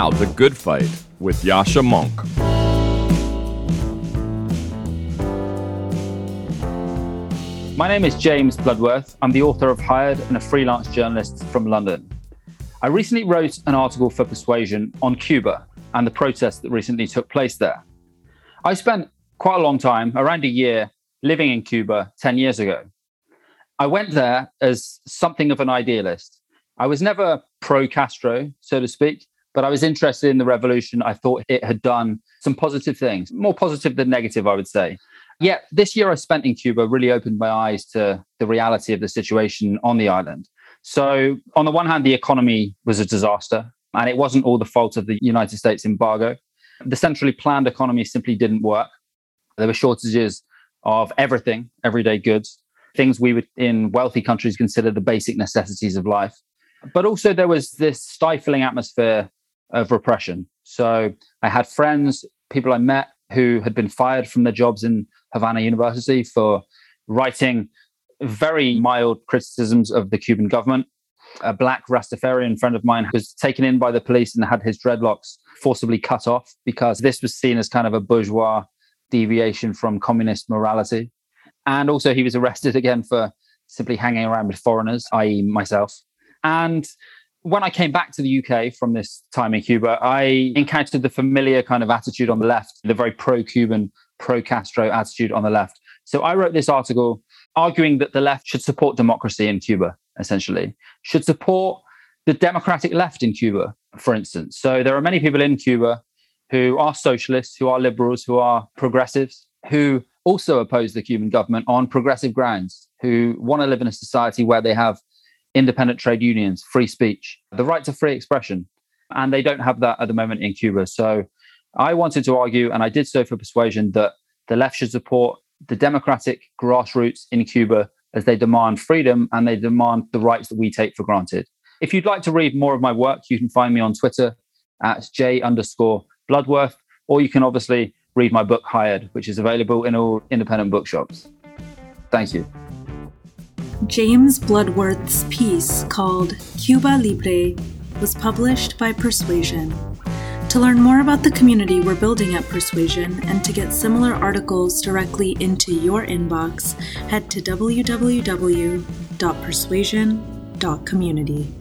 now The Good Fight with Yascha Mounk. My name is James Bloodworth. I'm the author of Hired and a freelance journalist from London. I recently wrote an article for Persuasion on Cuba and the protests that recently took place there. I spent quite a long time, around a year, living in Cuba 10 years ago. I went there as something of an idealist. I was never pro Castro, so to speak, but I was interested in the revolution. I thought it had done some positive things, more positive than negative, I would say. Yet this year I spent in Cuba really opened my eyes to the reality of the situation on the island. So, on the one hand, the economy was a disaster, and it wasn't all the fault of the United States embargo. The centrally planned economy simply didn't work. There were shortages of everything, everyday goods, things we would in wealthy countries consider the basic necessities of life. But also, there was this stifling atmosphere of repression. So, I had friends, people I met who had been fired from their jobs in Havana University for writing very mild criticisms of the Cuban government. A black Rastafarian friend of mine was taken in by the police and had his dreadlocks forcibly cut off because this was seen as kind of a bourgeois deviation from communist morality. And also, he was arrested again for simply hanging around with foreigners, i.e., myself. And when I came back to the UK from this time in Cuba, I encountered the familiar kind of attitude on the left, the very pro Cuban, pro Castro attitude on the left. So I wrote this article arguing that the left should support democracy in Cuba, essentially, should support the democratic left in Cuba, for instance. So there are many people in Cuba who are socialists, who are liberals, who are progressives, who also oppose the Cuban government on progressive grounds, who want to live in a society where they have independent trade unions, free speech, the right to free expression. And they don't have that at the moment in Cuba. So I wanted to argue, and I did so for persuasion, that the left should support the democratic grassroots in Cuba as they demand freedom and they demand the rights that we take for granted. If you'd like to read more of my work, you can find me on Twitter at j underscore bloodworth, or you can obviously read my book Hired, which is available in all independent bookshops. Thank you. James Bloodworth's piece called Cuba Libre was published by Persuasion. To learn more about the community we're building at Persuasion and to get similar articles directly into your inbox, head to www.persuasion.community.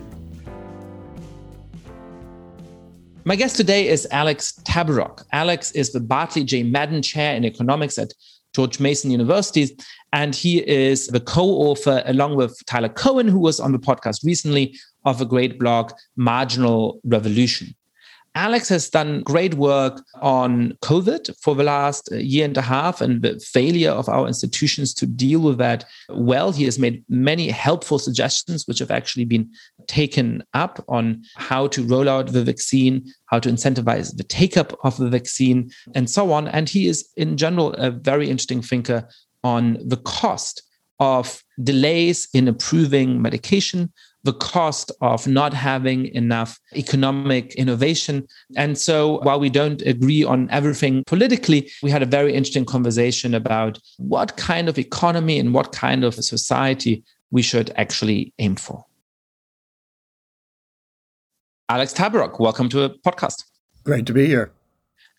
My guest today is Alex Tabarrok. Alex is the Bartley J. Madden Chair in Economics at George Mason University. And he is the co author, along with Tyler Cowen, who was on the podcast recently, of a great blog, Marginal Revolution. Alex has done great work on COVID for the last year and a half and the failure of our institutions to deal with that well. He has made many helpful suggestions, which have actually been taken up on how to roll out the vaccine, how to incentivize the take up of the vaccine, and so on. And he is, in general, a very interesting thinker on the cost of delays in approving medication, the cost of not having enough economic innovation. And so, while we don't agree on everything politically, we had a very interesting conversation about what kind of economy and what kind of society we should actually aim for. Alex Tabarrok, welcome to a podcast. Great to be here.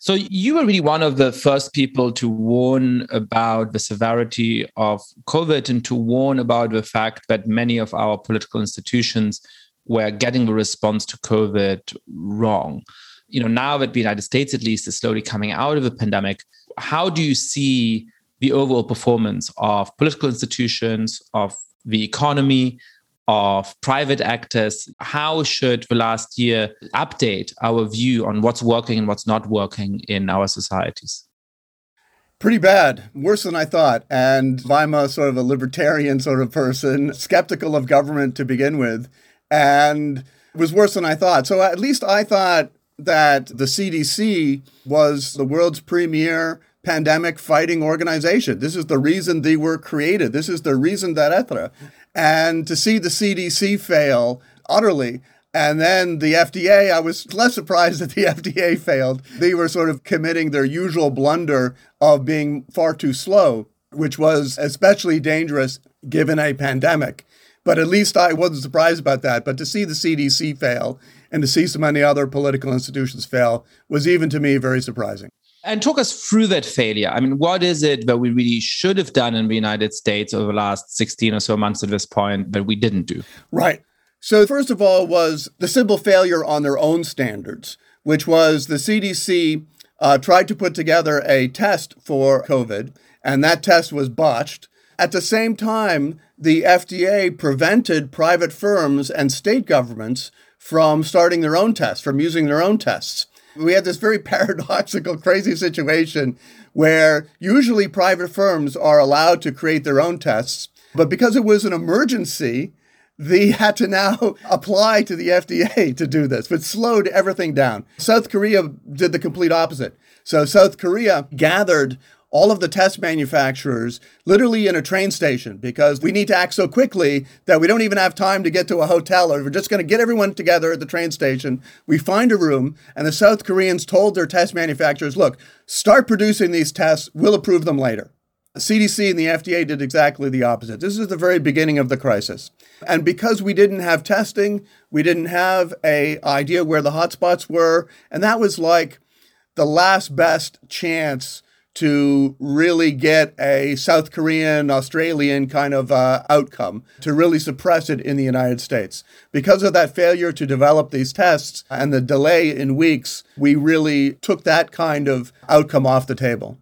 So you were really one of the first people to warn about the severity of COVID and to warn about the fact that many of our political institutions were getting the response to COVID wrong. You know, now that the United States at least is slowly coming out of the pandemic, how do you see the overall performance of political institutions, of the economy, of private actors. How should the last year update our view on what's working and what's not working in our societies? Pretty bad, worse than I thought. And I'm a sort of a libertarian sort of person, skeptical of government to begin with, and it was worse than I thought. So at least I thought that the CDC was the world's premier pandemic fighting organization. This is the reason they were created. This is the reason that etc. And to see the CDC fail utterly, and then the FDA, I was less surprised that the FDA failed. They were sort of committing their usual blunder of being far too slow, which was especially dangerous given a pandemic. But at least I wasn't surprised about that. But to see the CDC fail and to see so many other political institutions fail was even to me very surprising. And talk us through that failure. I mean, what is it that we really should have done in the United States over the last 16 or so months at this point that we didn't do? Right. So, first of all, was the simple failure on their own standards, which was the CDC uh, tried to put together a test for COVID, and that test was botched. At the same time, the FDA prevented private firms and state governments from starting their own tests, from using their own tests. We had this very paradoxical, crazy situation where usually private firms are allowed to create their own tests, but because it was an emergency, they had to now apply to the FDA to do this, which slowed everything down. South Korea did the complete opposite. So South Korea gathered all of the test manufacturers literally in a train station because we need to act so quickly that we don't even have time to get to a hotel or we're just going to get everyone together at the train station. We find a room, and the South Koreans told their test manufacturers, look, start producing these tests, we'll approve them later. The CDC and the FDA did exactly the opposite. This is the very beginning of the crisis. And because we didn't have testing, we didn't have a idea where the hotspots were, and that was like the last best chance to really get a South Korean, Australian kind of uh, outcome, to really suppress it in the United States. Because of that failure to develop these tests and the delay in weeks, we really took that kind of outcome off the table.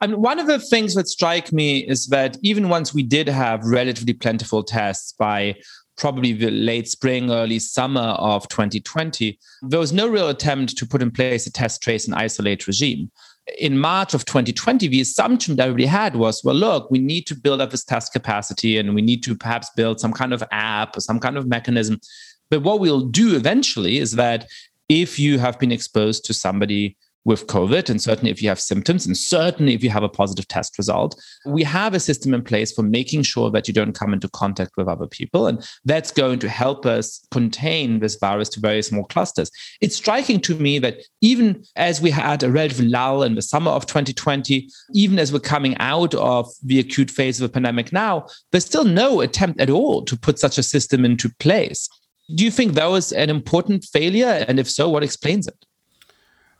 And one of the things that strike me is that even once we did have relatively plentiful tests by probably the late spring, early summer of 2020, there was no real attempt to put in place a test, trace, and isolate regime in March of 2020, the assumption that we had was, well, look, we need to build up this test capacity and we need to perhaps build some kind of app or some kind of mechanism. But what we'll do eventually is that if you have been exposed to somebody with COVID, and certainly if you have symptoms, and certainly if you have a positive test result, we have a system in place for making sure that you don't come into contact with other people. And that's going to help us contain this virus to very small clusters. It's striking to me that even as we had a relative lull in the summer of 2020, even as we're coming out of the acute phase of the pandemic now, there's still no attempt at all to put such a system into place. Do you think that was an important failure? And if so, what explains it?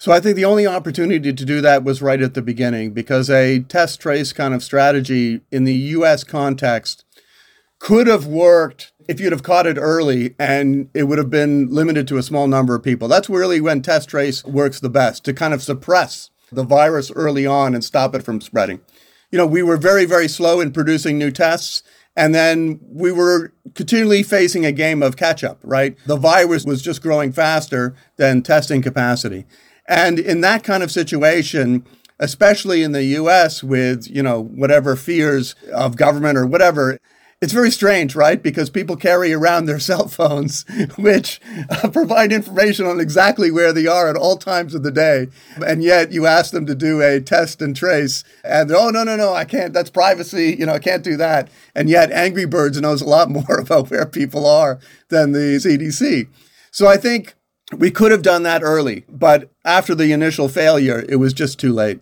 So I think the only opportunity to do that was right at the beginning because a test trace kind of strategy in the US context could have worked if you'd have caught it early and it would have been limited to a small number of people. That's really when test trace works the best to kind of suppress the virus early on and stop it from spreading. You know, we were very, very slow in producing new tests. And then we were continually facing a game of catch up, right? The virus was just growing faster than testing capacity. And in that kind of situation, especially in the US with, you know, whatever fears of government or whatever, it's very strange, right? Because people carry around their cell phones, which uh, provide information on exactly where they are at all times of the day. And yet you ask them to do a test and trace, and oh, no, no, no, I can't. That's privacy. You know, I can't do that. And yet Angry Birds knows a lot more about where people are than the CDC. So I think we could have done that early, but after the initial failure, it was just too late.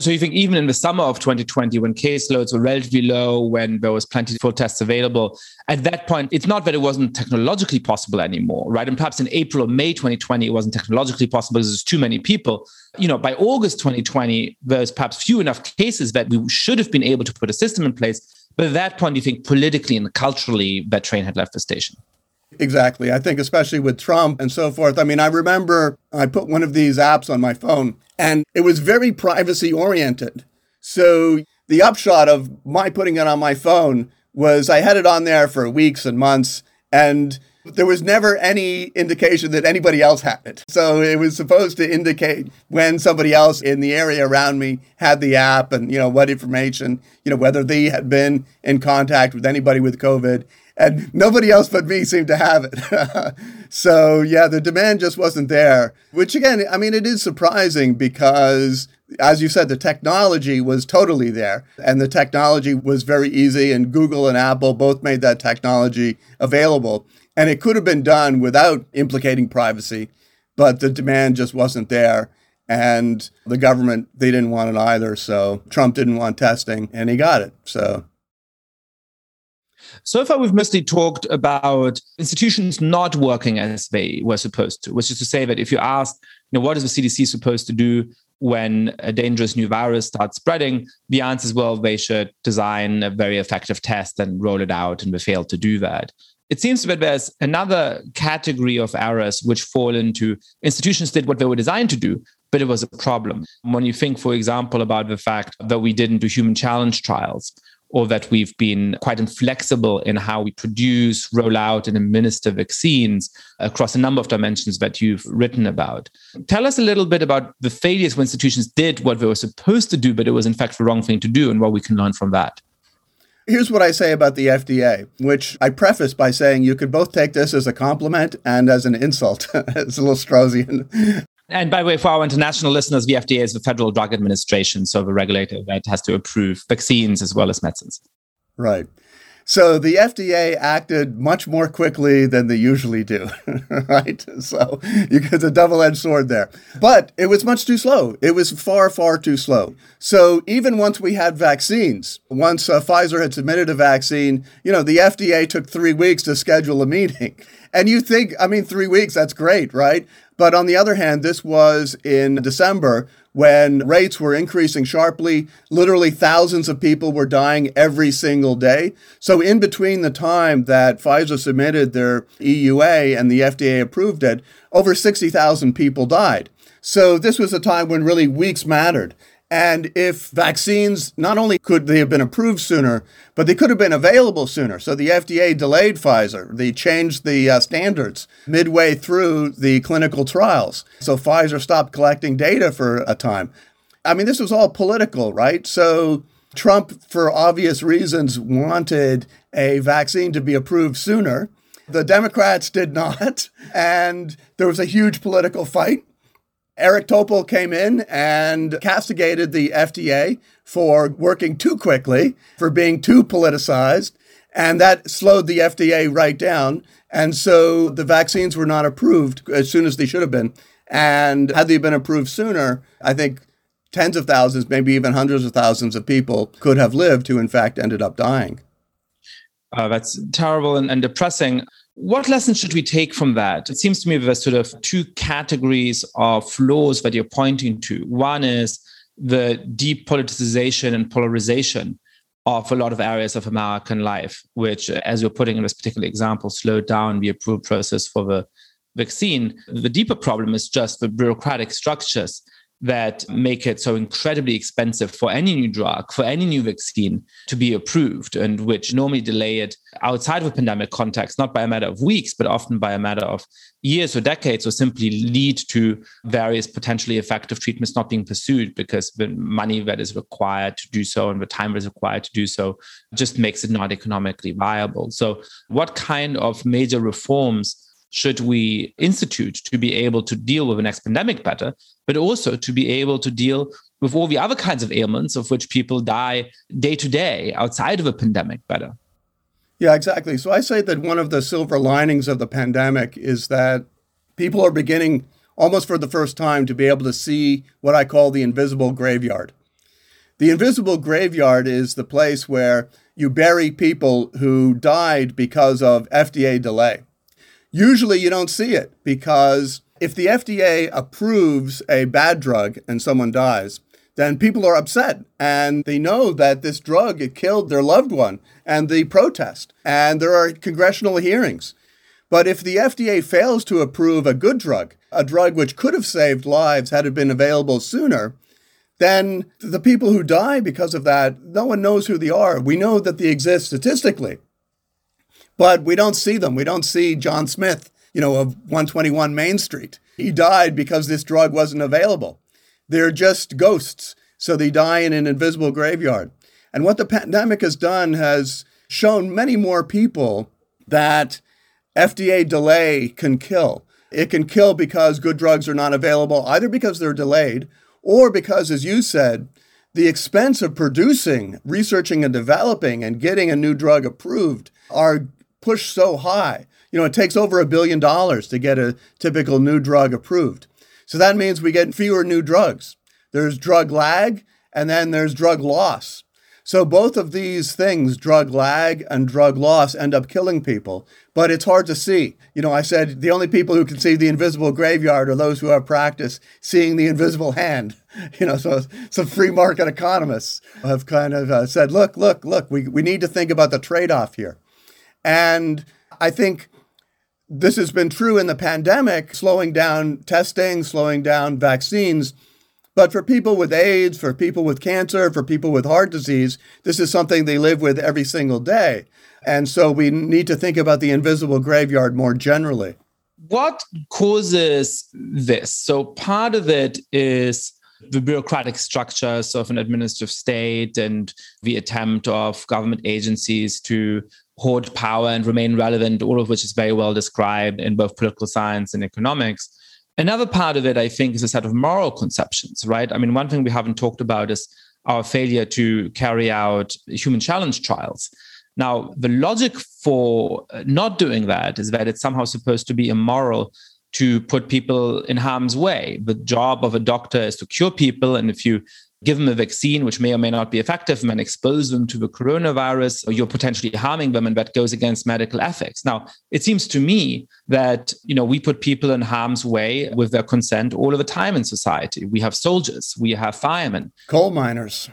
So you think even in the summer of 2020, when caseloads were relatively low, when there was plenty of tests available, at that point, it's not that it wasn't technologically possible anymore, right? And perhaps in April or May 2020, it wasn't technologically possible because there's too many people. You know, by August 2020, there's perhaps few enough cases that we should have been able to put a system in place. But at that point, you think politically and culturally, that train had left the station. Exactly. I think especially with Trump and so forth. I mean, I remember I put one of these apps on my phone and it was very privacy oriented. So the upshot of my putting it on my phone was I had it on there for weeks and months and there was never any indication that anybody else had it. So it was supposed to indicate when somebody else in the area around me had the app and, you know, what information, you know, whether they had been in contact with anybody with COVID and nobody else but me seemed to have it. so yeah, the demand just wasn't there. Which again, I mean, it is surprising because, as you said, the technology was totally there, and the technology was very easy. And Google and Apple both made that technology available, and it could have been done without implicating privacy, but the demand just wasn't there. And the government, they didn't want it either. So Trump didn't want testing, and he got it. So So far, we've mostly talked about institutions not working as they were supposed to, which is to say that if you ask, you know, what is the CDC supposed to do when a dangerous new virus starts spreading, the answer is, well, they should design a very effective test and roll it out, and they failed to do that. It seems that there's another category of errors which fall into institutions did what they were designed to do, but it was a problem. When you think, for example, about the fact that we didn't do human challenge trials, or that we've been quite inflexible in how we produce, roll out, and administer vaccines across a number of dimensions that you've written about. Tell us a little bit about the failures where institutions did what they were supposed to do, but it was in fact the wrong thing to do, and what we can learn from that. Here's what I say about the FDA, which I preface by saying you could both take this as a compliment and as an insult. it's a little Straussian. And by the way, for our international listeners, the FDA is the Federal Drug Administration, so the regulator that has to approve vaccines as well as medicines. Right. So the FDA acted much more quickly than they usually do, right? So you get a double edged sword there. But it was much too slow. It was far, far too slow. So even once we had vaccines, once uh, Pfizer had submitted a vaccine, you know, the FDA took three weeks to schedule a meeting. And you think, I mean, three weeks, that's great, right? But on the other hand, this was in December when rates were increasing sharply. Literally thousands of people were dying every single day. So, in between the time that Pfizer submitted their EUA and the FDA approved it, over 60,000 people died. So, this was a time when really weeks mattered. And if vaccines, not only could they have been approved sooner, but they could have been available sooner. So the FDA delayed Pfizer. They changed the uh, standards midway through the clinical trials. So Pfizer stopped collecting data for a time. I mean, this was all political, right? So Trump, for obvious reasons, wanted a vaccine to be approved sooner. The Democrats did not. And there was a huge political fight. Eric Topol came in and castigated the FDA for working too quickly, for being too politicized, and that slowed the FDA right down. And so the vaccines were not approved as soon as they should have been. And had they been approved sooner, I think tens of thousands, maybe even hundreds of thousands of people could have lived who, in fact, ended up dying. Uh, that's terrible and, and depressing. What lessons should we take from that? It seems to me there's sort of two categories of flaws that you're pointing to. One is the deep politicization and polarization of a lot of areas of American life, which, as you're putting in this particular example, slowed down the approval process for the vaccine. The deeper problem is just the bureaucratic structures that make it so incredibly expensive for any new drug, for any new vaccine to be approved, and which normally delay it outside of a pandemic context, not by a matter of weeks, but often by a matter of years or decades, or simply lead to various potentially effective treatments not being pursued because the money that is required to do so and the time that is required to do so just makes it not economically viable. So, what kind of major reforms? Should we institute to be able to deal with the next pandemic better, but also to be able to deal with all the other kinds of ailments of which people die day to day outside of a pandemic better? Yeah, exactly. So I say that one of the silver linings of the pandemic is that people are beginning almost for the first time to be able to see what I call the invisible graveyard. The invisible graveyard is the place where you bury people who died because of FDA delay. Usually you don't see it because if the FDA approves a bad drug and someone dies, then people are upset and they know that this drug killed their loved one and the protest and there are congressional hearings. But if the FDA fails to approve a good drug, a drug which could have saved lives had it been available sooner, then the people who die because of that, no one knows who they are. We know that they exist statistically but we don't see them. We don't see John Smith, you know, of 121 Main Street. He died because this drug wasn't available. They're just ghosts. So they die in an invisible graveyard. And what the pandemic has done has shown many more people that FDA delay can kill. It can kill because good drugs are not available, either because they're delayed or because, as you said, the expense of producing, researching, and developing and getting a new drug approved are pushed so high. You know, it takes over a billion dollars to get a typical new drug approved. So that means we get fewer new drugs. There's drug lag and then there's drug loss. So both of these things, drug lag and drug loss, end up killing people. But it's hard to see. You know, I said the only people who can see the invisible graveyard are those who have practice seeing the invisible hand. You know, so some free market economists have kind of uh, said, look, look, look, we, we need to think about the trade off here. And I think this has been true in the pandemic, slowing down testing, slowing down vaccines but for people with AIDS, for people with cancer, for people with heart disease, this is something they live with every single day. And so we need to think about the invisible graveyard more generally. What causes this? So part of it is the bureaucratic structures of an administrative state and the attempt of government agencies to hoard power and remain relevant, all of which is very well described in both political science and economics. Another part of it, I think, is a set of moral conceptions, right? I mean, one thing we haven't talked about is our failure to carry out human challenge trials. Now, the logic for uh, not doing that is that it's somehow supposed to be immoral to put people in harm's way. The job of a doctor is to cure people. And if you give them a vaccine which may or may not be effective and expose them to the coronavirus or you're potentially harming them and that goes against medical ethics. Now it seems to me that you know we put people in harm's way with their consent all of the time in society. We have soldiers we have firemen. Coal miners.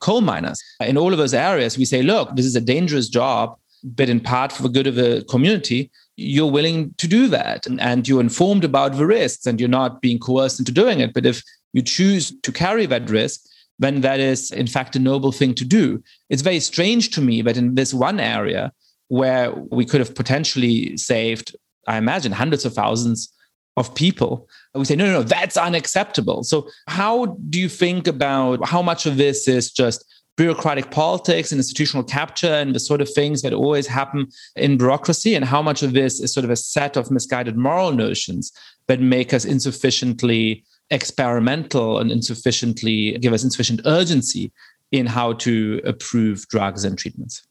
Coal miners. In all of those areas we say look this is a dangerous job but in part for the good of the community. You're willing to do that and, and you're informed about the risks and you're not being coerced into doing it. But if you choose to carry that risk, when that is, in fact, a noble thing to do. It's very strange to me that in this one area where we could have potentially saved, I imagine, hundreds of thousands of people, we say, no, no, no, that's unacceptable. So, how do you think about how much of this is just bureaucratic politics and institutional capture and the sort of things that always happen in bureaucracy, and how much of this is sort of a set of misguided moral notions that make us insufficiently experimental and insufficiently give us insufficient urgency in how to approve drugs and treatments.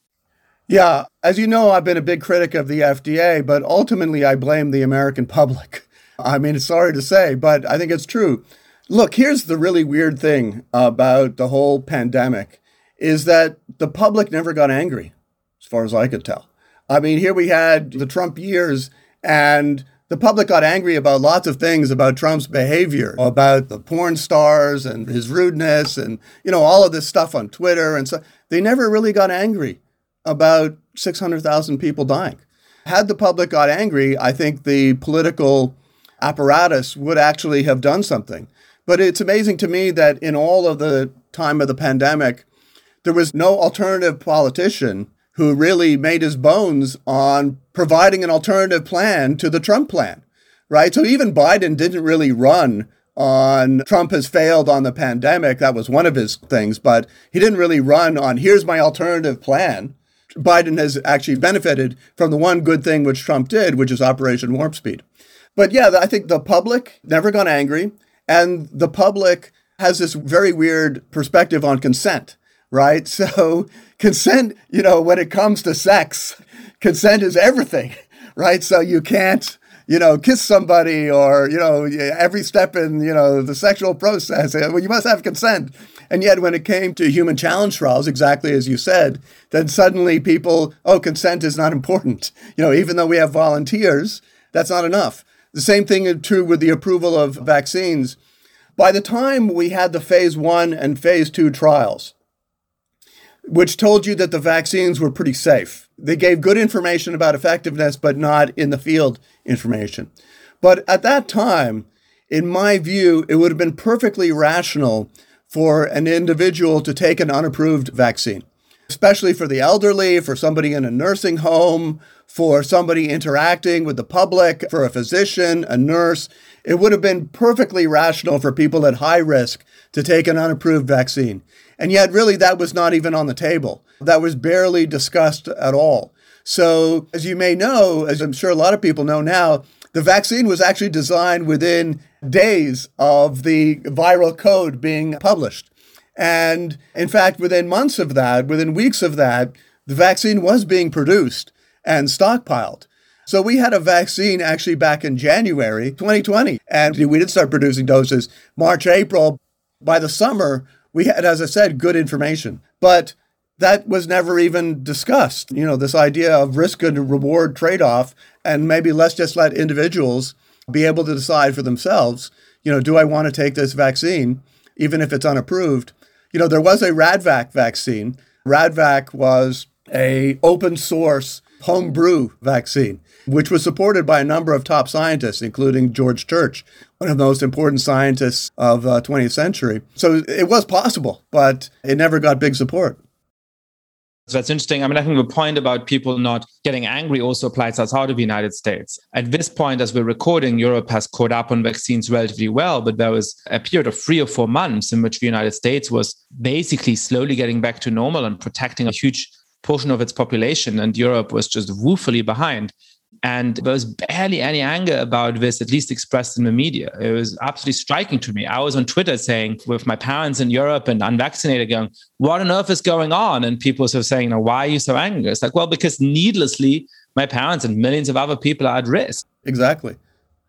Yeah, as you know, I've been a big critic of the FDA, but ultimately I blame the American public. I mean, sorry to say, but I think it's true. Look, here's the really weird thing about the whole pandemic is that the public never got angry, as far as I could tell. I mean, here we had the Trump years, and the public got angry about lots of things about Trump's behavior, about the porn stars and his rudeness and, you know, all of this stuff on Twitter. And so they never really got angry about 600,000 people dying. Had the public got angry, I think the political apparatus would actually have done something. But it's amazing to me that in all of the time of the pandemic, there was no alternative politician who really made his bones on providing an alternative plan to the Trump plan, right? So even Biden didn't really run on Trump has failed on the pandemic. That was one of his things, but he didn't really run on here's my alternative plan. Biden has actually benefited from the one good thing which Trump did, which is Operation Warp Speed. But yeah, I think the public never got angry, and the public has this very weird perspective on consent right? So consent, you know, when it comes to sex, consent is everything, right? So you can't, you know, kiss somebody or, you know, every step in, you know, the sexual process. Uh, well, you must have consent. And yet, when it came to human challenge trials, exactly as you said, then suddenly people, oh, consent is not important. You know, even though we have volunteers, that's not enough. The same thing is true with the approval of vaccines. By the time we had the phase one and phase two trials, which told you that the vaccines were pretty safe. They gave good information about effectiveness, but not in the field information. But at that time, in my view, it would have been perfectly rational for an individual to take an unapproved vaccine, especially for the elderly, for somebody in a nursing home, for somebody interacting with the public, for a physician, a nurse. It would have been perfectly rational for people at high risk to take an unapproved vaccine. And yet, really, that was not even on the table. That was barely discussed at all. So, as you may know, as I'm sure a lot of people know now, the vaccine was actually designed within days of the viral code being published. And in fact, within months of that, within weeks of that, the vaccine was being produced and stockpiled. So we had a vaccine actually back in January 2020, and we did start producing doses March, April. By the summer, we had, as I said, good information. But that was never even discussed. You know, this idea of risk and reward trade off, and maybe let's just let individuals be able to decide for themselves, you know, do I want to take this vaccine, even if it's unapproved? You know, there was a Radvac vaccine. Radvac was a open source homebrew vaccine, which was supported by a number of top scientists, including George Church, one of the most important scientists of the uh, 20th century. So it was possible, but it never got big support. So that's interesting. I mean, I think the point about people not getting angry also applies outside of the United States. At this point, as we're recording, Europe has caught up on vaccines relatively well, but there was a period of three or four months in which the United States was basically slowly getting back to normal and protecting a huge portion of its population. And Europe was just woefully behind. And there was barely any anger about this, at least expressed in the media. It was absolutely striking to me. I was on Twitter saying, with my parents in Europe and unvaccinated, going, What on earth is going on? And people sort of saying, Why are you so angry? It's like, Well, because needlessly, my parents and millions of other people are at risk. Exactly.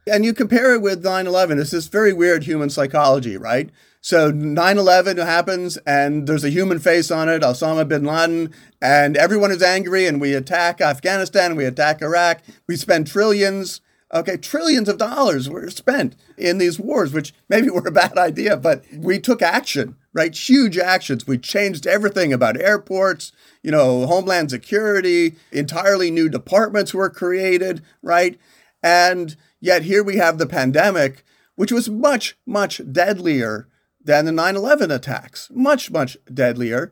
And you compare it with 9 11. It's this very weird human psychology, right? So 9 11 happens, and there's a human face on it, Osama bin Laden, and everyone is angry, and we attack Afghanistan, we attack Iraq, we spend trillions. Okay, trillions of dollars were spent in these wars, which maybe were a bad idea, but we took action, right? Huge actions. We changed everything about airports, you know, homeland security, entirely new departments were created, right? And yet here we have the pandemic, which was much, much deadlier than the 9 11 attacks. Much, much deadlier.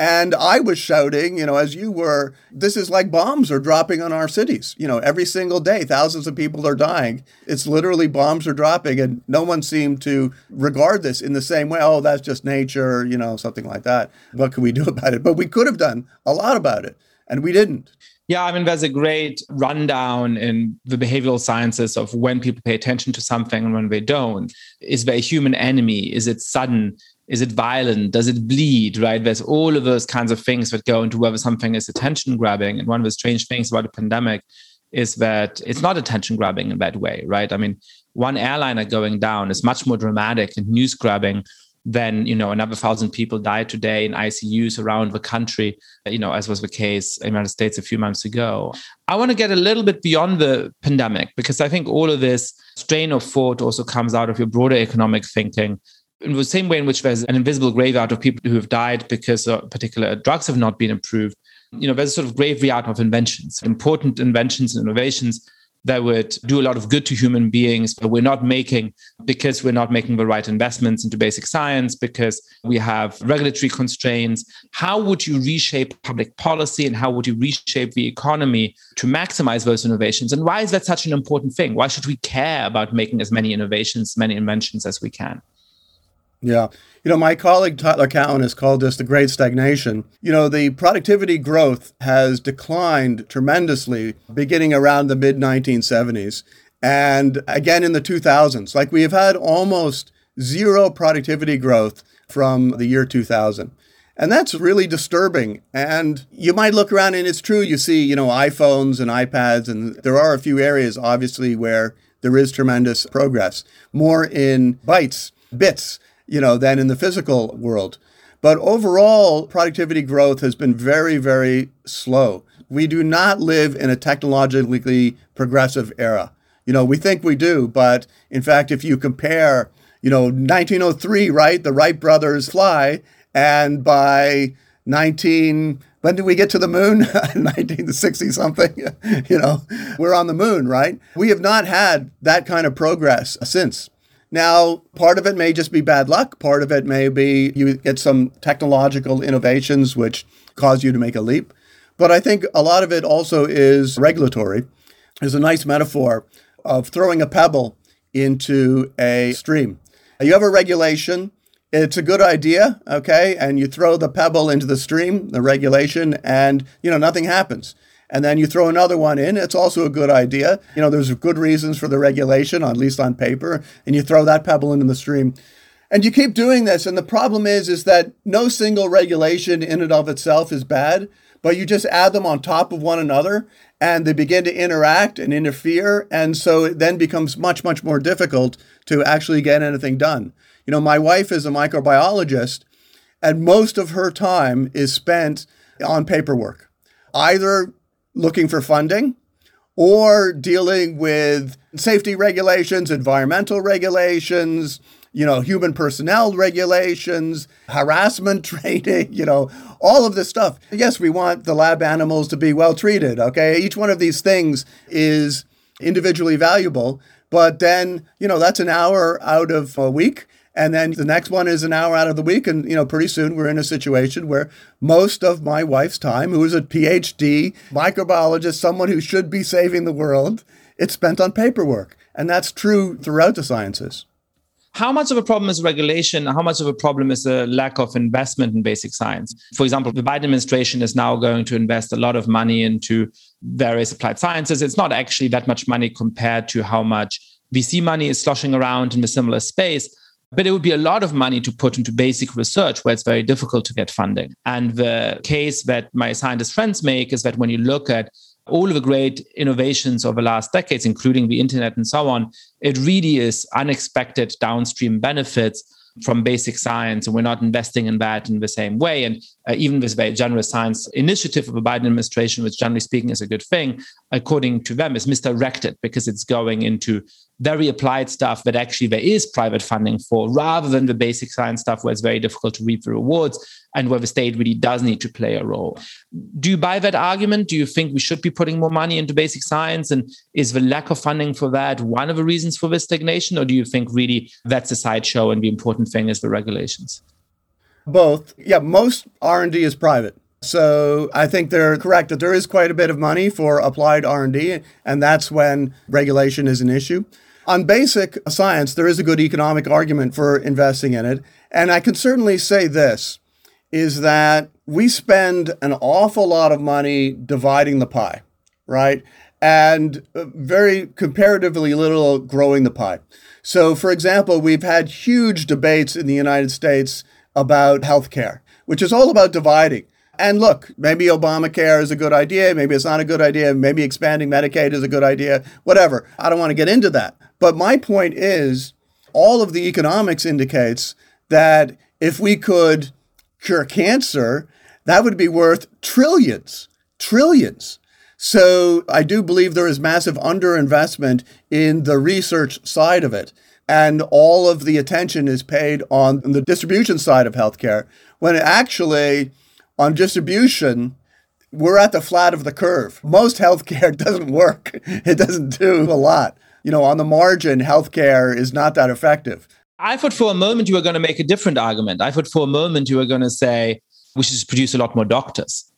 And I was shouting, you know, as you were, this is like bombs are dropping on our cities. You know, every single day, thousands of people are dying. It's literally bombs are dropping, and no one seemed to regard this in the same way. Oh, that's just nature, you know, something like that. What can we do about it? But we could have done a lot about it, and we didn't. Yeah, I mean, there's a great rundown in the behavioral sciences of when people pay attention to something and when they don't. Is there a human enemy? Is it sudden? Is it violent? Does it bleed? Right? There's all of those kinds of things that go into whether something is attention grabbing. And one of the strange things about the pandemic is that it's not attention grabbing in that way, right? I mean, one airliner going down is much more dramatic and news grabbing then you know another thousand people died today in ICUs around the country, you know, as was the case in the United States a few months ago. I want to get a little bit beyond the pandemic because I think all of this strain of thought also comes out of your broader economic thinking. In the same way in which there's an invisible graveyard of people who have died because uh, particular drugs have not been approved, you know, there's a sort of graveyard of inventions, important inventions and innovations that would do a lot of good to human beings, but we're not making because we're not making the right investments into basic science, because we have regulatory constraints. How would you reshape public policy and how would you reshape the economy to maximize those innovations? And why is that such an important thing? Why should we care about making as many innovations, many inventions as we can? Yeah. You know, my colleague Tyler Cowen has called this the great stagnation. You know, the productivity growth has declined tremendously beginning around the mid 1970s and again in the 2000s. Like we have had almost zero productivity growth from the year 2000. And that's really disturbing. And you might look around and it's true, you see, you know, iPhones and iPads, and there are a few areas, obviously, where there is tremendous progress, more in bytes, bits you know, than in the physical world. But overall, productivity growth has been very, very slow. We do not live in a technologically progressive era. You know, we think we do, but in fact, if you compare, you know, 1903, right, the Wright brothers fly, and by 19, when did we get to the moon? 1960 something, you know, we're on the moon, right? We have not had that kind of progress since. Now, part of it may just be bad luck. Part of it may be you get some technological innovations which cause you to make a leap. But I think a lot of it also is regulatory. There's a nice metaphor of throwing a pebble into a stream. You have a regulation, it's a good idea, okay? And you throw the pebble into the stream, the regulation, and you know nothing happens and then you throw another one in, it's also a good idea. You know, there's good reasons for the regulation, at least on paper, and you throw that pebble into the stream. And you keep doing this, and the problem is, is that no single regulation in and of itself is bad, but you just add them on top of one another, and they begin to interact and interfere, and so it then becomes much, much more difficult to actually get anything done. You know, my wife is a microbiologist, And most of her time is spent on paperwork, either looking for funding or dealing with safety regulations, environmental regulations, you know, human personnel regulations, harassment training, you know, all of this stuff. Yes, we want the lab animals to be well treated, okay? Each one of these things is individually valuable, but then, you know, that's an hour out of a week. And then the next one is an hour out of the week. And, you know, pretty soon we're in a situation where most of my wife's time, who is a PhD, microbiologist, someone who should be saving the world, it's spent on paperwork. And that's true throughout the sciences. How much of a problem is regulation? How much of a problem is a lack of investment in basic science? For example, the Biden administration is now going to invest a lot of money into various applied sciences. It's not actually that much money compared to how much VC money is sloshing around in the similar space. But it would be a lot of money to put into basic research where it's very difficult to get funding. And the case that my scientist friends make is that when you look at all of the great innovations of the last decades, including the internet and so on, it really is unexpected downstream benefits from basic science, and we're not investing in that in the same way. And uh, even this very generous science initiative of the Biden administration, which generally speaking is a good thing, according to them, is misdirected because it's going into very applied stuff that actually there is private funding for, rather than the basic science stuff where it's very difficult to reap the rewards and where the state really does need to play a role. Do you buy that argument? Do you think we should be putting more money into basic science? And is the lack of funding for that one of the reasons for this stagnation? Or do you think really that's a sideshow and the important thing is the regulations? Both. Yeah, most R&D is private. So I think they're correct that there is quite a bit of money for applied R&D and that's when regulation is an issue. On basic science, there is a good economic argument for investing in it. And I can certainly say this is that we spend an awful lot of money dividing the pie, right? And uh, very comparatively little growing the pie. So, for example, we've had huge debates in the United States about healthcare, which is all about dividing. And look, maybe Obamacare is a good idea. Maybe it's not a good idea. Maybe expanding Medicaid is a good idea. Whatever. I don't want to get into that. But my point is all of the economics indicates that if we could cure cancer, that would be worth trillions, trillions. So I do believe there is massive underinvestment in the research side of it. And all of the attention is paid on the distribution side of healthcare, when actually on distribution, we're at the flat of the curve. Most healthcare doesn't work. It doesn't do a lot you know, on the margin, healthcare is not that effective. I thought for a moment you were going to make a different argument. I thought for a moment you were going to say we should produce a lot more doctors.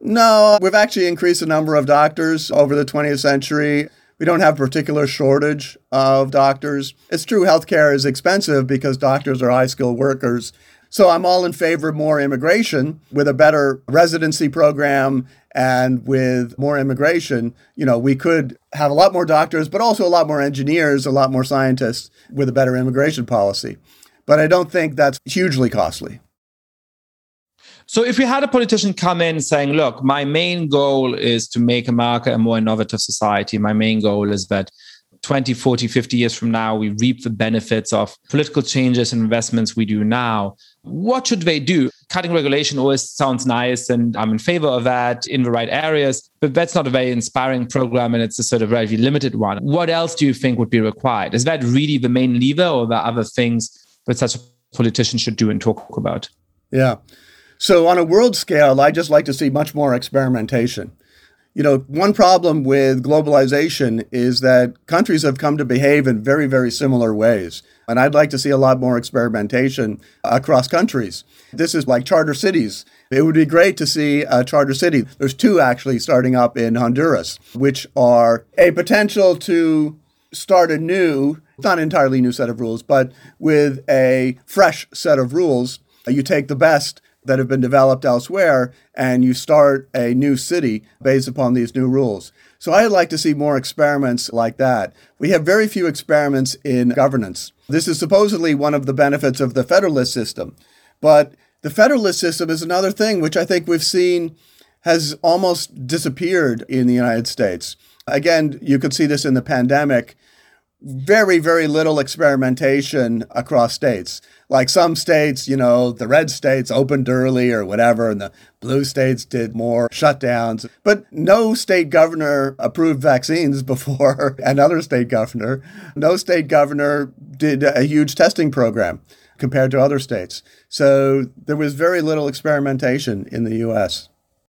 No, we've actually increased the number of doctors over the 20th century. We don't have a particular shortage of doctors. It's true, healthcare is expensive because doctors are high skilled workers. So I'm all in favor of more immigration with a better residency program and with more immigration, you know, we could have a lot more doctors, but also a lot more engineers, a lot more scientists with a better immigration policy. But I don't think that's hugely costly. So if we had a politician come in saying, look, my main goal is to make America a more innovative society, my main goal is that 20, 40, 50 years from now, we reap the benefits of political changes and investments we do now. What should they do? Cutting regulation always sounds nice, and I'm in favor of that in the right areas, but that's not a very inspiring program and it's a sort of very limited one. What else do you think would be required? Is that really the main lever, or are there other things that such a politician should do and talk about? Yeah. So, on a world scale, I just like to see much more experimentation. You know, one problem with globalization is that countries have come to behave in very, very similar ways. And I'd like to see a lot more experimentation across countries. This is like charter cities. It would be great to see a charter city. There's two actually starting up in Honduras, which are a potential to start a new, not entirely new set of rules, but with a fresh set of rules. You take the best that have been developed elsewhere and you start a new city based upon these new rules. So I'd like to see more experiments like that. We have very few experiments in governance. This is supposedly one of the benefits of the Federalist system. But the Federalist system is another thing which I think we've seen has almost disappeared in the United States. Again, you could see this in the pandemic very, very little experimentation across states. Like some states, you know, the red states opened early or whatever, and the blue states did more shutdowns. But no state governor approved vaccines before another state governor. No state governor did a huge testing program compared to other states. So there was very little experimentation in the US.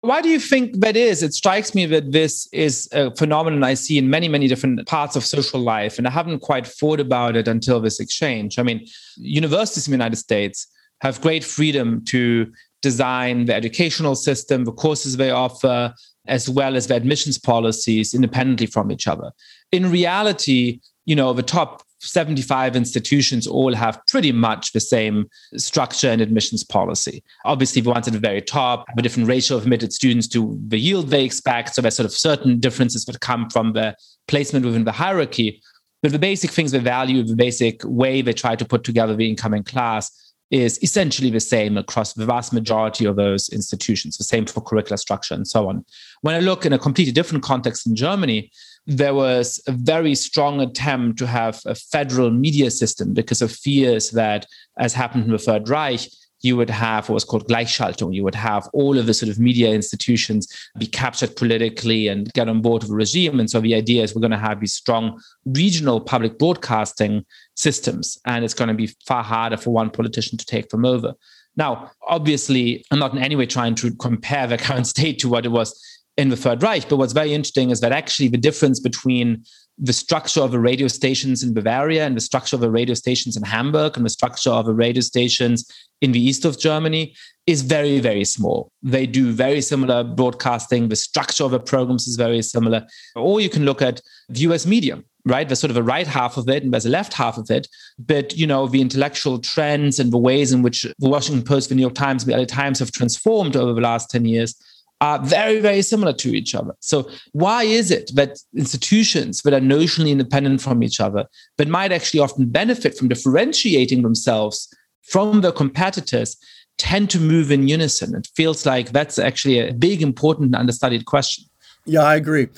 Why do you think that is? It strikes me that this is a phenomenon I see in many, many different parts of social life. And I haven't quite thought about it until this exchange. I mean, universities in the United States have great freedom to design the educational system, the courses they offer, as well as the admissions policies independently from each other. In reality, you know, the top 75 institutions all have pretty much the same structure and admissions policy. Obviously, the ones at the very top have a different ratio of admitted students to the yield they expect. So there's sort of certain differences that come from the placement within the hierarchy. But the basic things they value, the basic way they try to put together the incoming class is essentially the same across the vast majority of those institutions, the same for curricular structure and so on. When I look in a completely different context in Germany, there was a very strong attempt to have a federal media system because of fears that, as happened in the Third Reich, you would have what was called Gleichschaltung. You would have all of the sort of media institutions be captured politically and get on board with the regime. And so the idea is we're going to have these strong regional public broadcasting systems, and it's going to be far harder for one politician to take them over. Now, obviously, I'm not in any way trying to compare the current state to what it was in the Third Reich. But what's very interesting is that actually the difference between the structure of the radio stations in Bavaria and the structure of the radio stations in Hamburg and the structure of the radio stations in the east of Germany is very, very small. They do very similar broadcasting. The structure of the programs is very similar. Or you can look at the US medium, right? There's sort of a right half of it and there's a left half of it. But, you know, the intellectual trends and the ways in which the Washington Post, the New York Times, the LA Times have transformed over the last 10 years are very, very similar to each other. So, why is it that institutions that are notionally independent from each other, but might actually often benefit from differentiating themselves from their competitors, tend to move in unison? It feels like that's actually a big, important, understudied question. Yeah, I agree.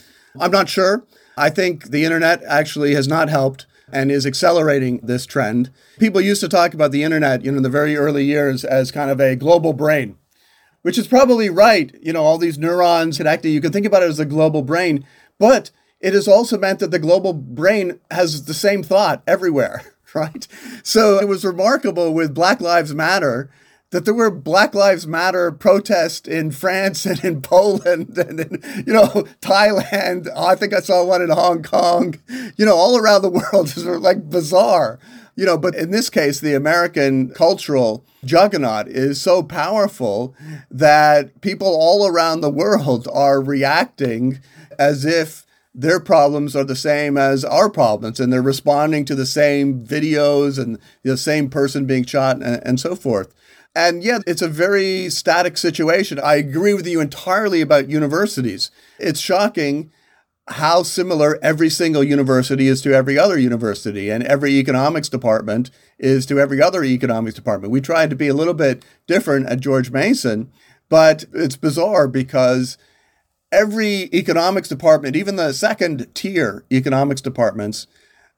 I'm not sure. I think the internet actually has not helped and is accelerating this trend. People used to talk about the internet, you know, in the very early years as kind of a global brain which is probably right. You know, all these neurons connecting, you can think about it as a global brain, but it has also meant that the global brain has the same thought everywhere, right? So it was remarkable with Black Lives Matter that there were Black Lives Matter protests in France and in Poland and in, you know, Thailand. Oh, I think I saw one in Hong Kong, you know, all around the world. It's like bizarre you know, but in this case, the American cultural juggernaut is so powerful that people all around the world are reacting as if their problems are the same as our problems and they're responding to the same videos and the same person being shot and, and so forth. And yet, it's a very static situation. I agree with you entirely about universities. It's shocking how similar every single university is to every other university and every economics department is to every other economics department. We tried to be a little bit different at George Mason, but it's bizarre because every economics department, even the second tier economics departments,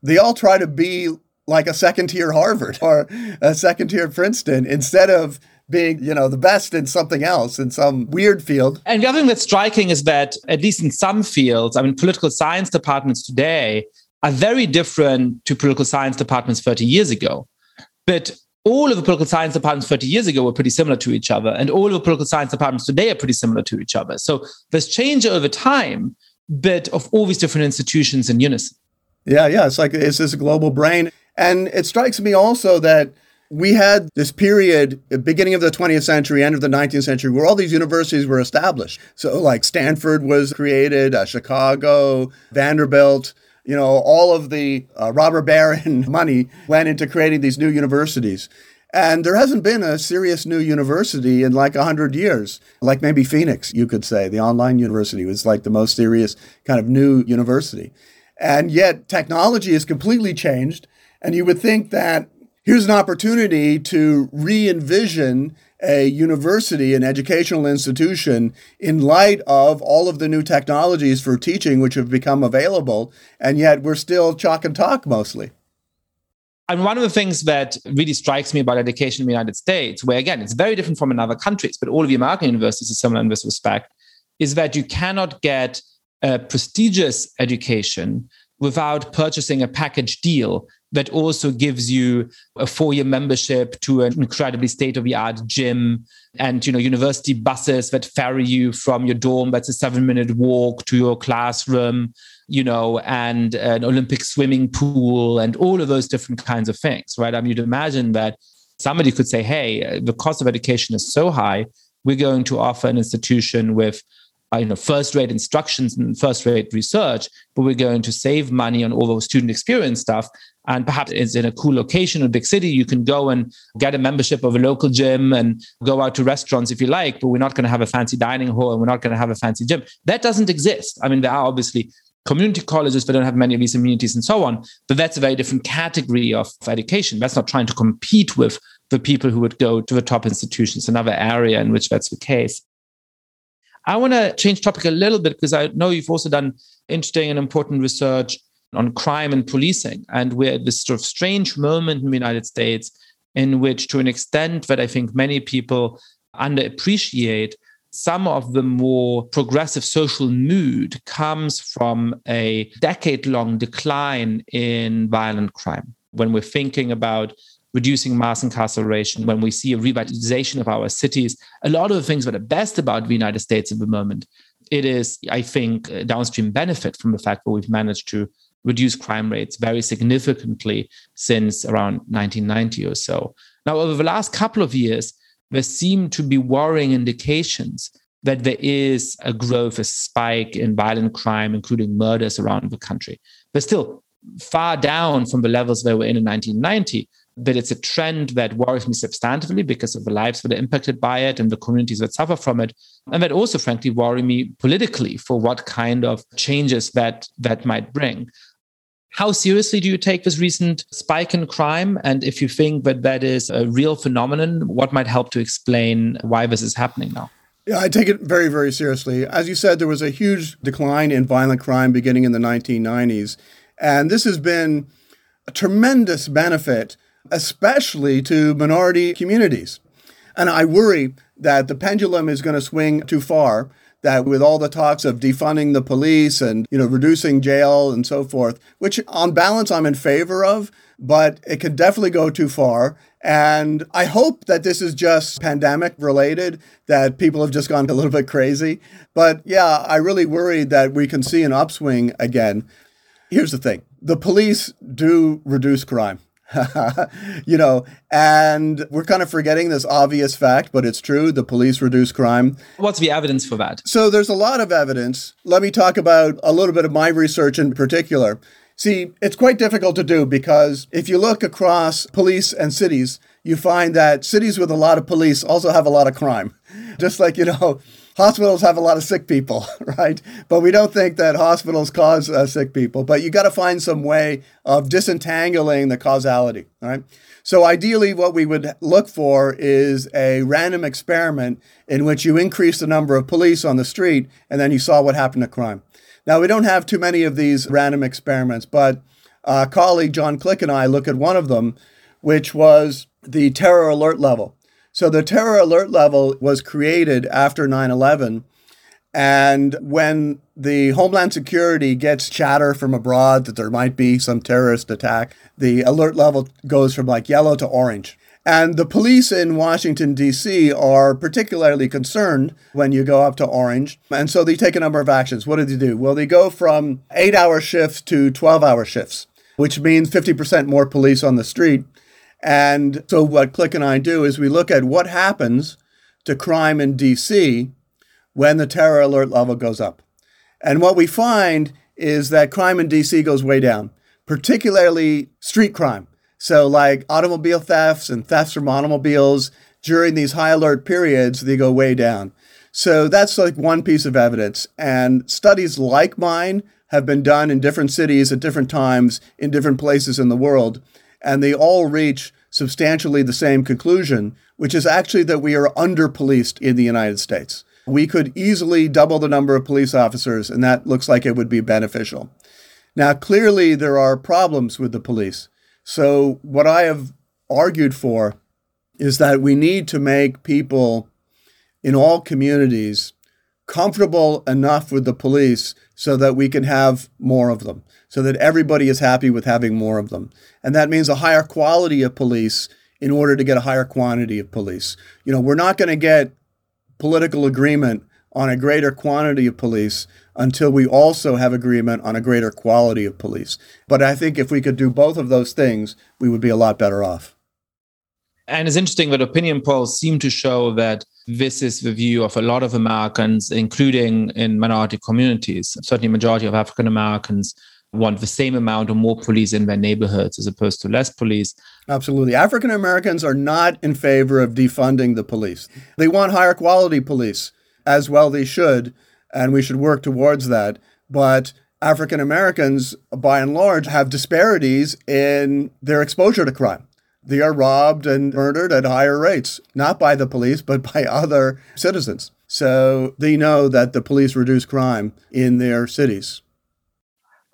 they all try to be like a second tier Harvard or a second tier Princeton instead of being, you know, the best in something else in some weird field. And the other thing that's striking is that, at least in some fields, I mean, political science departments today are very different to political science departments 30 years ago. But all of the political science departments 30 years ago were pretty similar to each other, and all of the political science departments today are pretty similar to each other. So there's change over time, but of all these different institutions in unison. Yeah, yeah. It's like it's this global brain. And it strikes me also that we had this period, beginning of the 20th century, end of the 19th century, where all these universities were established. So, like Stanford was created, uh, Chicago, Vanderbilt, you know, all of the uh, robber baron money went into creating these new universities. And there hasn't been a serious new university in like 100 years. Like maybe Phoenix, you could say. The online university was like the most serious kind of new university. And yet technology has completely changed. And you would think that here's an opportunity to re envision a university, an educational institution, in light of all of the new technologies for teaching which have become available, and yet we're still chalk and talk mostly. And one of the things that really strikes me about education in the United States, where again, it's very different from in other countries, but all of the American universities are similar in this respect, is that you cannot get a prestigious education without purchasing a package deal that also gives you a four-year membership to an incredibly state-of-the-art gym and you know university buses that ferry you from your dorm that's a seven-minute walk to your classroom you know and an olympic swimming pool and all of those different kinds of things right? I mean you'd imagine that somebody could say hey the cost of education is so high we're going to offer an institution with Uh, you know first rate instructions and first rate research but we're going to save money on all those student experience stuff. And perhaps it's in a cool location in a big city you can go and get a membership of a local gym and go out to restaurants if you like but we're not going to have a fancy dining hall and we're not going to have a fancy gym. That doesn't exist. I mean there are obviously community colleges that don't have many of these amenities and so on but that's a very different category of education. That's not trying to compete with the people who would go to the top institutions another area in which that's the case I want to change topic a little bit because I know you've also done interesting and important research on crime and policing. And we're at this sort of strange moment in the United States in which, to an extent that I think many people underappreciate, some of the more progressive social mood comes from a decade long decline in violent crime. When we're thinking about reducing mass incarceration, when we see a revitalization of our cities, a lot of the things that are best about the United States at the moment, it is, I think, a downstream benefit from the fact that we've managed to reduce crime rates very significantly since around 1990 or so. Now, over the last couple of years, there seem to be worrying indications that there is a growth, a spike in violent crime, including murders around the country. But still, far down from the levels they were in in 1990 but it's a trend that worries me substantively because of the lives that are impacted by it and the communities that suffer from it and that also frankly worry me politically for what kind of changes that that might bring how seriously do you take this recent spike in crime and if you think that that is a real phenomenon what might help to explain why this is happening now yeah, I take it very, very seriously. As you said, there was a huge decline in violent crime beginning in the 1990s. And this has been a tremendous benefit especially to minority communities. And I worry that the pendulum is going to swing too far. That with all the talks of defunding the police and you know reducing jail and so forth, which on balance I'm in favor of, but it could definitely go too far. And I hope that this is just pandemic related, that people have just gone a little bit crazy. But yeah, I really worry that we can see an upswing again. Here's the thing the police do reduce crime. you know, and we're kind of forgetting this obvious fact, but it's true. The police reduce crime. What's the evidence for that? So there's a lot of evidence. Let me talk about a little bit of my research in particular. See, it's quite difficult to do because if you look across police and cities, you find that cities with a lot of police also have a lot of crime. Just like, you know, hospitals have a lot of sick people, right? But we don't think that hospitals cause uh, sick people. But you got to find some way of disentangling the causality, right? So ideally, what we would look for is a random experiment in which you increase the number of police on the street, and then you saw what happened to crime. Now we don't have too many of these random experiments, but a colleague John Klick and I look at one of them, which was the terror alert level. So the terror alert level was created after 9 11. And when the Homeland Security gets chatter from abroad that there might be some terrorist attack, the alert level goes from like yellow to orange. And the police in Washington, D.C. are particularly concerned when you go up to orange. And so they take a number of actions. What do they do? Well, they go from eight hour shifts to 12 hour shifts, which means 50% more police on the street. And so, what Klick and I do is we look at what happens to crime in DC when the terror alert level goes up. And what we find is that crime in DC goes way down, particularly street crime. So, like automobile thefts and thefts from automobiles during these high alert periods, they go way down. So, that's like one piece of evidence. And studies like mine have been done in different cities at different times in different places in the world and they all reach substantially the same conclusion, which is actually that we are under policed in the United States. We could easily double the number of police officers, and that looks like it would be beneficial. Now, clearly, there are problems with the police. So, what I have argued for is that we need to make people in all communities comfortable enough with the police so that we can have more of them, so that everybody is happy with having more of them. And that means a higher quality of police in order to get a higher quantity of police. You know, we're not going to get political agreement on a greater quantity of police until we also have agreement on a greater quality of police. But I think if we could do both of those things, we would be a lot better off. And it's interesting that opinion polls seem to show that this is the view of a lot of Americans, including in minority communities. Certainly, majority of African Americans want the same amount or more police in their neighborhoods as opposed to less police. Absolutely. African Americans are not in favor of defunding the police. They want higher quality police, as well they should, and we should work towards that. But African Americans, by and large, have disparities in their exposure to crime they are robbed and murdered at higher rates, not by the police, but by other citizens. So they know that the police reduce crime in their cities.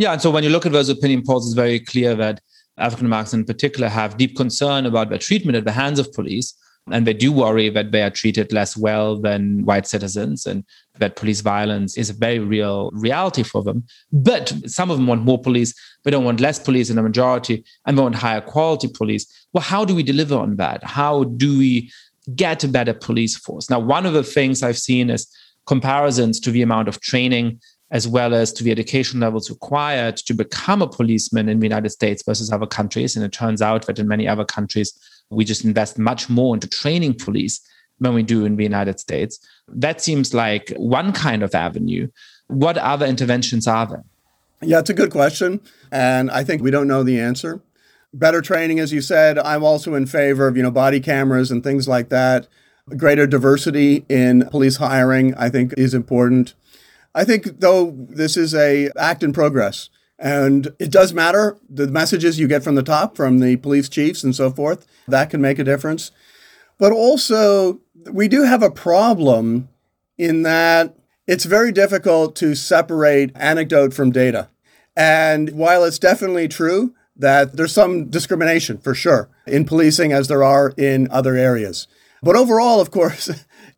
Yeah. And so when you look at those opinion polls, it's very clear that African Americans in particular have deep concern about their treatment at the hands of police. And they do worry that they are treated less well than white citizens and that police violence is a very real reality for them. But some of them want more police. They don't want less police in the majority and they want higher quality police. Well, how do we deliver on that? How do we get a better police force? Now, one of the things I've seen is comparisons to the amount of training as well as to the education levels required to become a policeman in the United States versus other countries. And it turns out that in many other countries, we just invest much more into training police than we do in the United States. That seems like one kind of avenue. What other interventions are there? Yeah, it's a good question. And I think we don't know the answer. Better training, as you said, I'm also in favor of, you know, body cameras and things like that. Greater diversity in police hiring, I think, is important. I think, though, this is a act in progress. And it does matter the messages you get from the top, from the police chiefs and so forth. That can make a difference. But also, we do have a problem in that it's very difficult to separate anecdote from data. And while it's definitely true that there's some discrimination for sure in policing as there are in other areas. But overall, of course,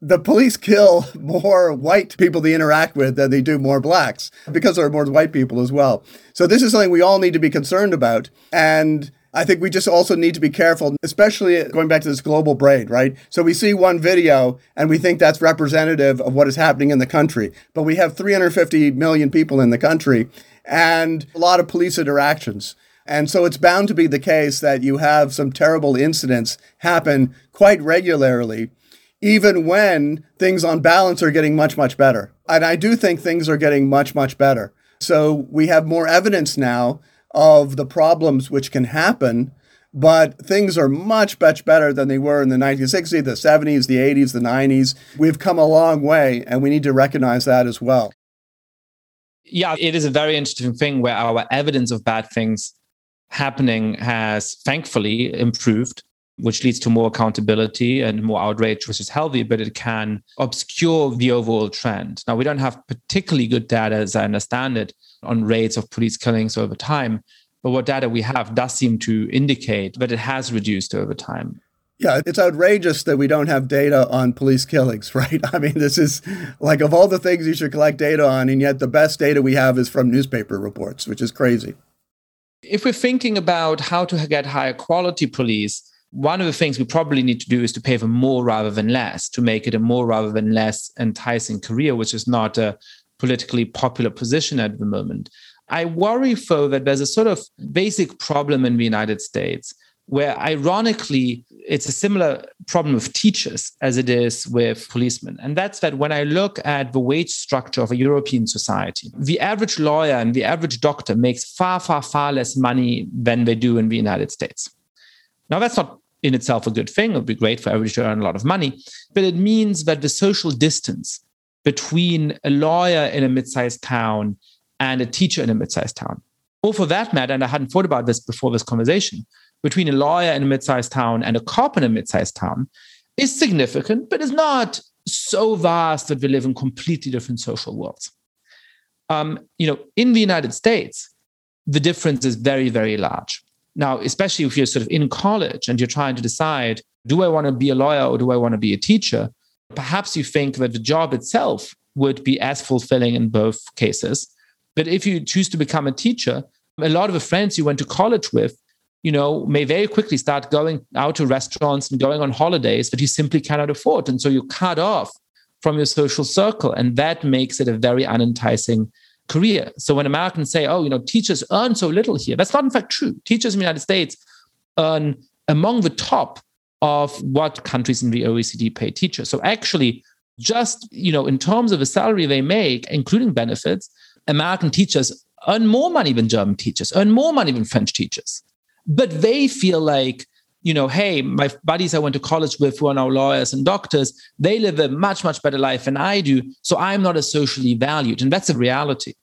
the police kill more white people they interact with than they do more blacks because there are more white people as well. So this is something we all need to be concerned about. And I think we just also need to be careful, especially going back to this global brain, right? So we see one video and we think that's representative of what is happening in the country, but we have 350 million people in the country and a lot of police interactions. And so it's bound to be the case that you have some terrible incidents happen quite regularly even when things on balance are getting much, much better. And I do think things are getting much, much better. So we have more evidence now of the problems which can happen, but things are much, much better than they were in the 1960s, the 70s, the 80s, the 90s. We've come a long way, and we need to recognize that as well. Yeah, it is a very interesting thing where our evidence of bad things happening has thankfully improved which leads to more accountability and more outrage, which is healthy, but it can obscure the overall trend. Now, we don't have particularly good data, as I understand it, on rates of police killings over time. But what data we have does seem to indicate that it has reduced over time. Yeah, it's outrageous that we don't have data on police killings, right? I mean, this is like of all the things you should collect data on, and yet the best data we have is from newspaper reports, which is crazy. If we're thinking about how to get higher quality police, one of the things we probably need to do is to pay for more rather than less, to make it a more rather than less enticing career, which is not a politically popular position at the moment. I worry, though, that there's a sort of basic problem in the United States where, ironically, it's a similar problem with teachers as it is with policemen. And that's that when I look at the wage structure of a European society, the average lawyer and the average doctor makes far, far, far less money than they do in the United States. Now, that's not in itself a good thing. It would be great for everybody to earn a lot of money. But it means that the social distance between a lawyer in a mid-sized town and a teacher in a mid-sized town, or for that matter, and I hadn't thought about this before this conversation, between a lawyer in a mid-sized town and a cop in a mid-sized town is significant, but is not so vast that we live in completely different social worlds. Um, you know, in the United States, the difference is very, very large. Now, especially if you're sort of in college and you're trying to decide, do I want to be a lawyer or do I want to be a teacher? Perhaps you think that the job itself would be as fulfilling in both cases. But if you choose to become a teacher, a lot of the friends you went to college with, you know, may very quickly start going out to restaurants and going on holidays that you simply cannot afford. And so you cut off from your social circle. And that makes it a very unenticing career. So when Americans say, oh, you know, teachers earn so little here, that's not in fact true. Teachers in the United States earn among the top of what countries in the OECD pay teachers. So actually, just you know, in terms of the salary they make, including benefits, American teachers earn more money than German teachers, earn more money than French teachers. But they feel like, you know, hey, my buddies I went to college with who are now lawyers and doctors, they live a much, much better life than I do. So I'm not as socially valued. And that's a reality.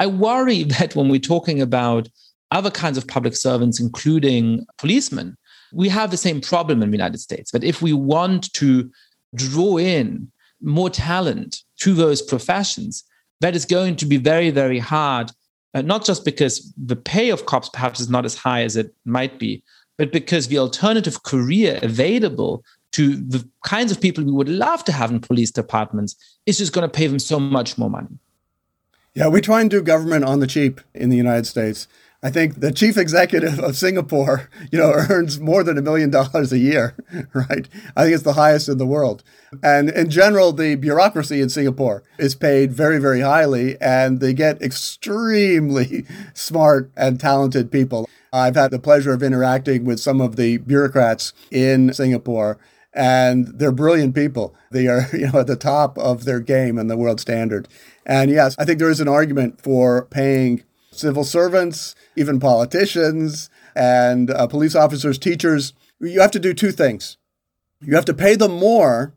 I worry that when we're talking about other kinds of public servants, including policemen, we have the same problem in the United States. That if we want to draw in more talent to those professions, that is going to be very, very hard uh, not just because the pay of cops perhaps is not as high as it might be, but because the alternative career available to the kinds of people we would love to have in police departments is just going to pay them so much more money. Yeah, we try and do government on the cheap in the United States. I think the chief executive of Singapore, you know, earns more than a million dollars a year, right? I think it's the highest in the world. And in general, the bureaucracy in Singapore is paid very, very highly, and they get extremely smart and talented people. I've had the pleasure of interacting with some of the bureaucrats in Singapore, and they're brilliant people. They are, you know, at the top of their game and the world standard. And yes, I think there is an argument for paying civil servants, even politicians, and uh, police officers, teachers. You have to do two things. You have to pay them more,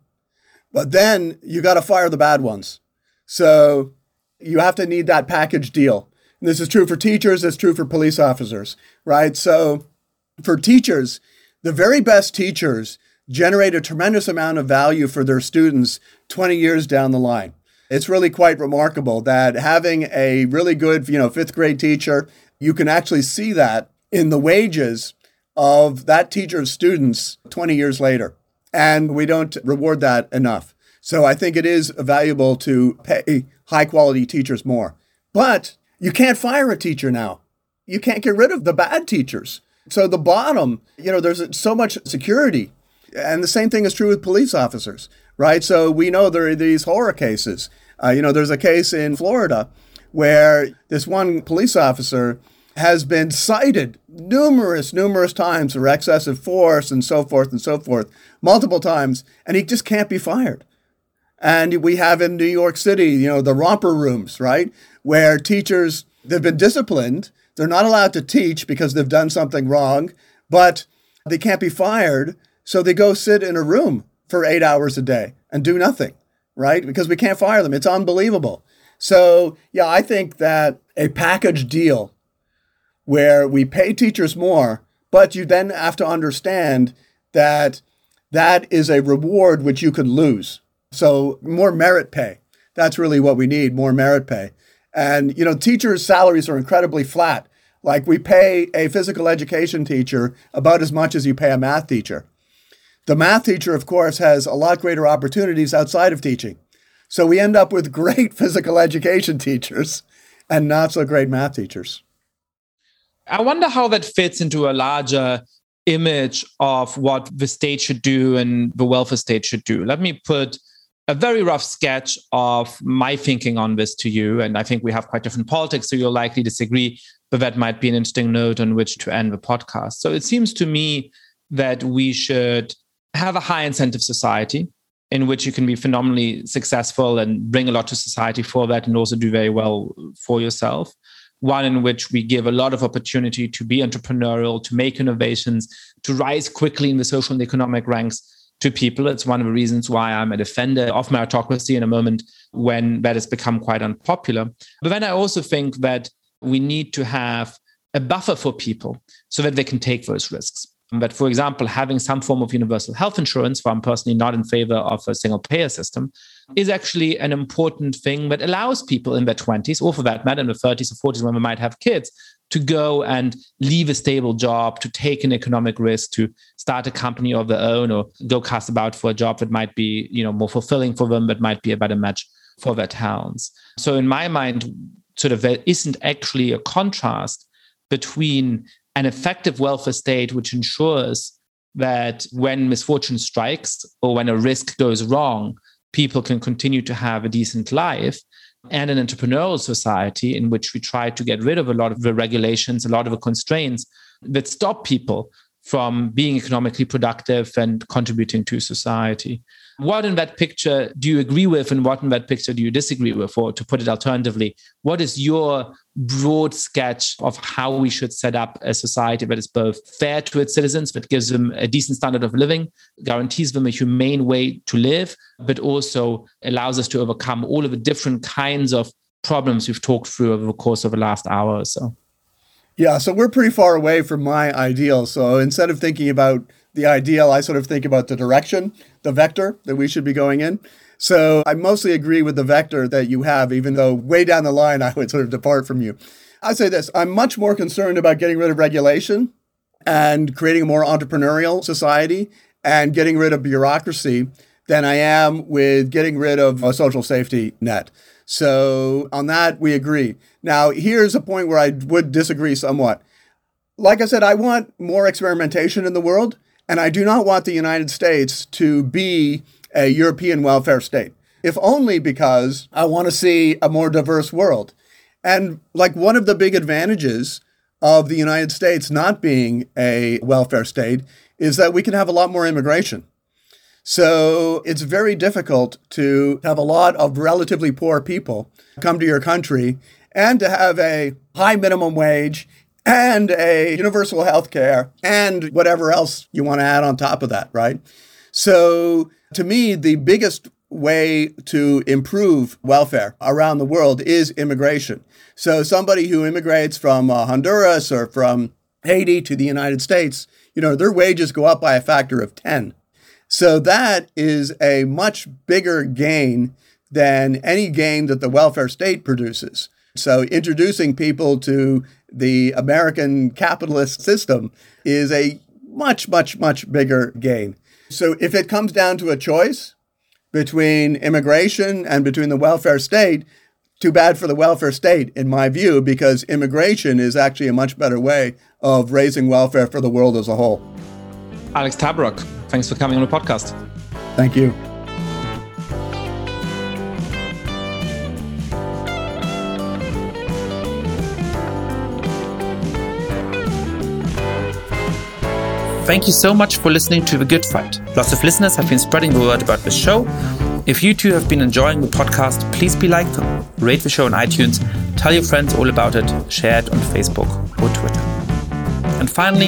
but then you got to fire the bad ones. So you have to need that package deal. And this is true for teachers, it's true for police officers, right? So for teachers, the very best teachers generate a tremendous amount of value for their students 20 years down the line. It's really quite remarkable that having a really good, you know, fifth grade teacher, you can actually see that in the wages of that teacher's students 20 years later. And we don't reward that enough. So I think it is valuable to pay high quality teachers more. But you can't fire a teacher now. You can't get rid of the bad teachers. So the bottom, you know, there's so much security. And the same thing is true with police officers right? So we know there are these horror cases. Uh, you know, there's a case in Florida where this one police officer has been cited numerous, numerous times for excessive force and so forth and so forth, multiple times, and he just can't be fired. And we have in New York City, you know, the rubber rooms, right? Where teachers, they've been disciplined. They're not allowed to teach because they've done something wrong, but they can't be fired. So they go sit in a room for eight hours a day and do nothing, right? Because we can't fire them. It's unbelievable. So, yeah, I think that a package deal where we pay teachers more, but you then have to understand that that is a reward which you could lose. So, more merit pay. That's really what we need more merit pay. And, you know, teachers' salaries are incredibly flat. Like we pay a physical education teacher about as much as you pay a math teacher. The math teacher, of course, has a lot greater opportunities outside of teaching. So we end up with great physical education teachers and not so great math teachers. I wonder how that fits into a larger image of what the state should do and the welfare state should do. Let me put a very rough sketch of my thinking on this to you. And I think we have quite different politics, so you'll likely disagree, but that might be an interesting note on which to end the podcast. So it seems to me that we should have a high incentive society in which you can be phenomenally successful and bring a lot to society for that and also do very well for yourself. One in which we give a lot of opportunity to be entrepreneurial, to make innovations, to rise quickly in the social and economic ranks to people. It's one of the reasons why I'm a defender of meritocracy in a moment when that has become quite unpopular. But then I also think that we need to have a buffer for people so that they can take those risks. But for example, having some form of universal health insurance, for I'm personally not in favor of a single payer system, is actually an important thing that allows people in their 20s, or for that matter, in their 30s or 40s when they might have kids, to go and leave a stable job, to take an economic risk, to start a company of their own, or go cast about for a job that might be, you know, more fulfilling for them, that might be a better match for their talents. So in my mind, sort of there isn't actually a contrast between an effective welfare state which ensures that when misfortune strikes or when a risk goes wrong, people can continue to have a decent life, and an entrepreneurial society in which we try to get rid of a lot of the regulations, a lot of the constraints that stop people from being economically productive and contributing to society. What in that picture do you agree with, and what in that picture do you disagree with? Or to put it alternatively, what is your broad sketch of how we should set up a society that is both fair to its citizens, that gives them a decent standard of living, guarantees them a humane way to live, but also allows us to overcome all of the different kinds of problems we've talked through over the course of the last hour or so? Yeah, so we're pretty far away from my ideal. So instead of thinking about the ideal, I sort of think about the direction, the vector that we should be going in. So I mostly agree with the vector that you have, even though way down the line I would sort of depart from you. I'd say this I'm much more concerned about getting rid of regulation and creating a more entrepreneurial society and getting rid of bureaucracy than I am with getting rid of a social safety net. So on that, we agree. Now, here's a point where I would disagree somewhat. Like I said, I want more experimentation in the world. And I do not want the United States to be a European welfare state, if only because I want to see a more diverse world. And like one of the big advantages of the United States not being a welfare state is that we can have a lot more immigration. So it's very difficult to have a lot of relatively poor people come to your country and to have a high minimum wage and a universal health care and whatever else you want to add on top of that, right? So to me, the biggest way to improve welfare around the world is immigration. So somebody who immigrates from uh, Honduras or from Haiti to the United States, you know, their wages go up by a factor of 10. So that is a much bigger gain than any gain that the welfare state produces. So introducing people to the American capitalist system is a much, much, much bigger gain. So if it comes down to a choice between immigration and between the welfare state, too bad for the welfare state, in my view, because immigration is actually a much better way of raising welfare for the world as a whole. Alex Tabarrok, thanks for coming on the podcast. Thank you. Thank you so much for listening to The Good Fight. Lots of listeners have been spreading the word about the show. If you too have been enjoying the podcast, please be like, rate the show on iTunes, tell your friends all about it, share it on Facebook or Twitter. And finally,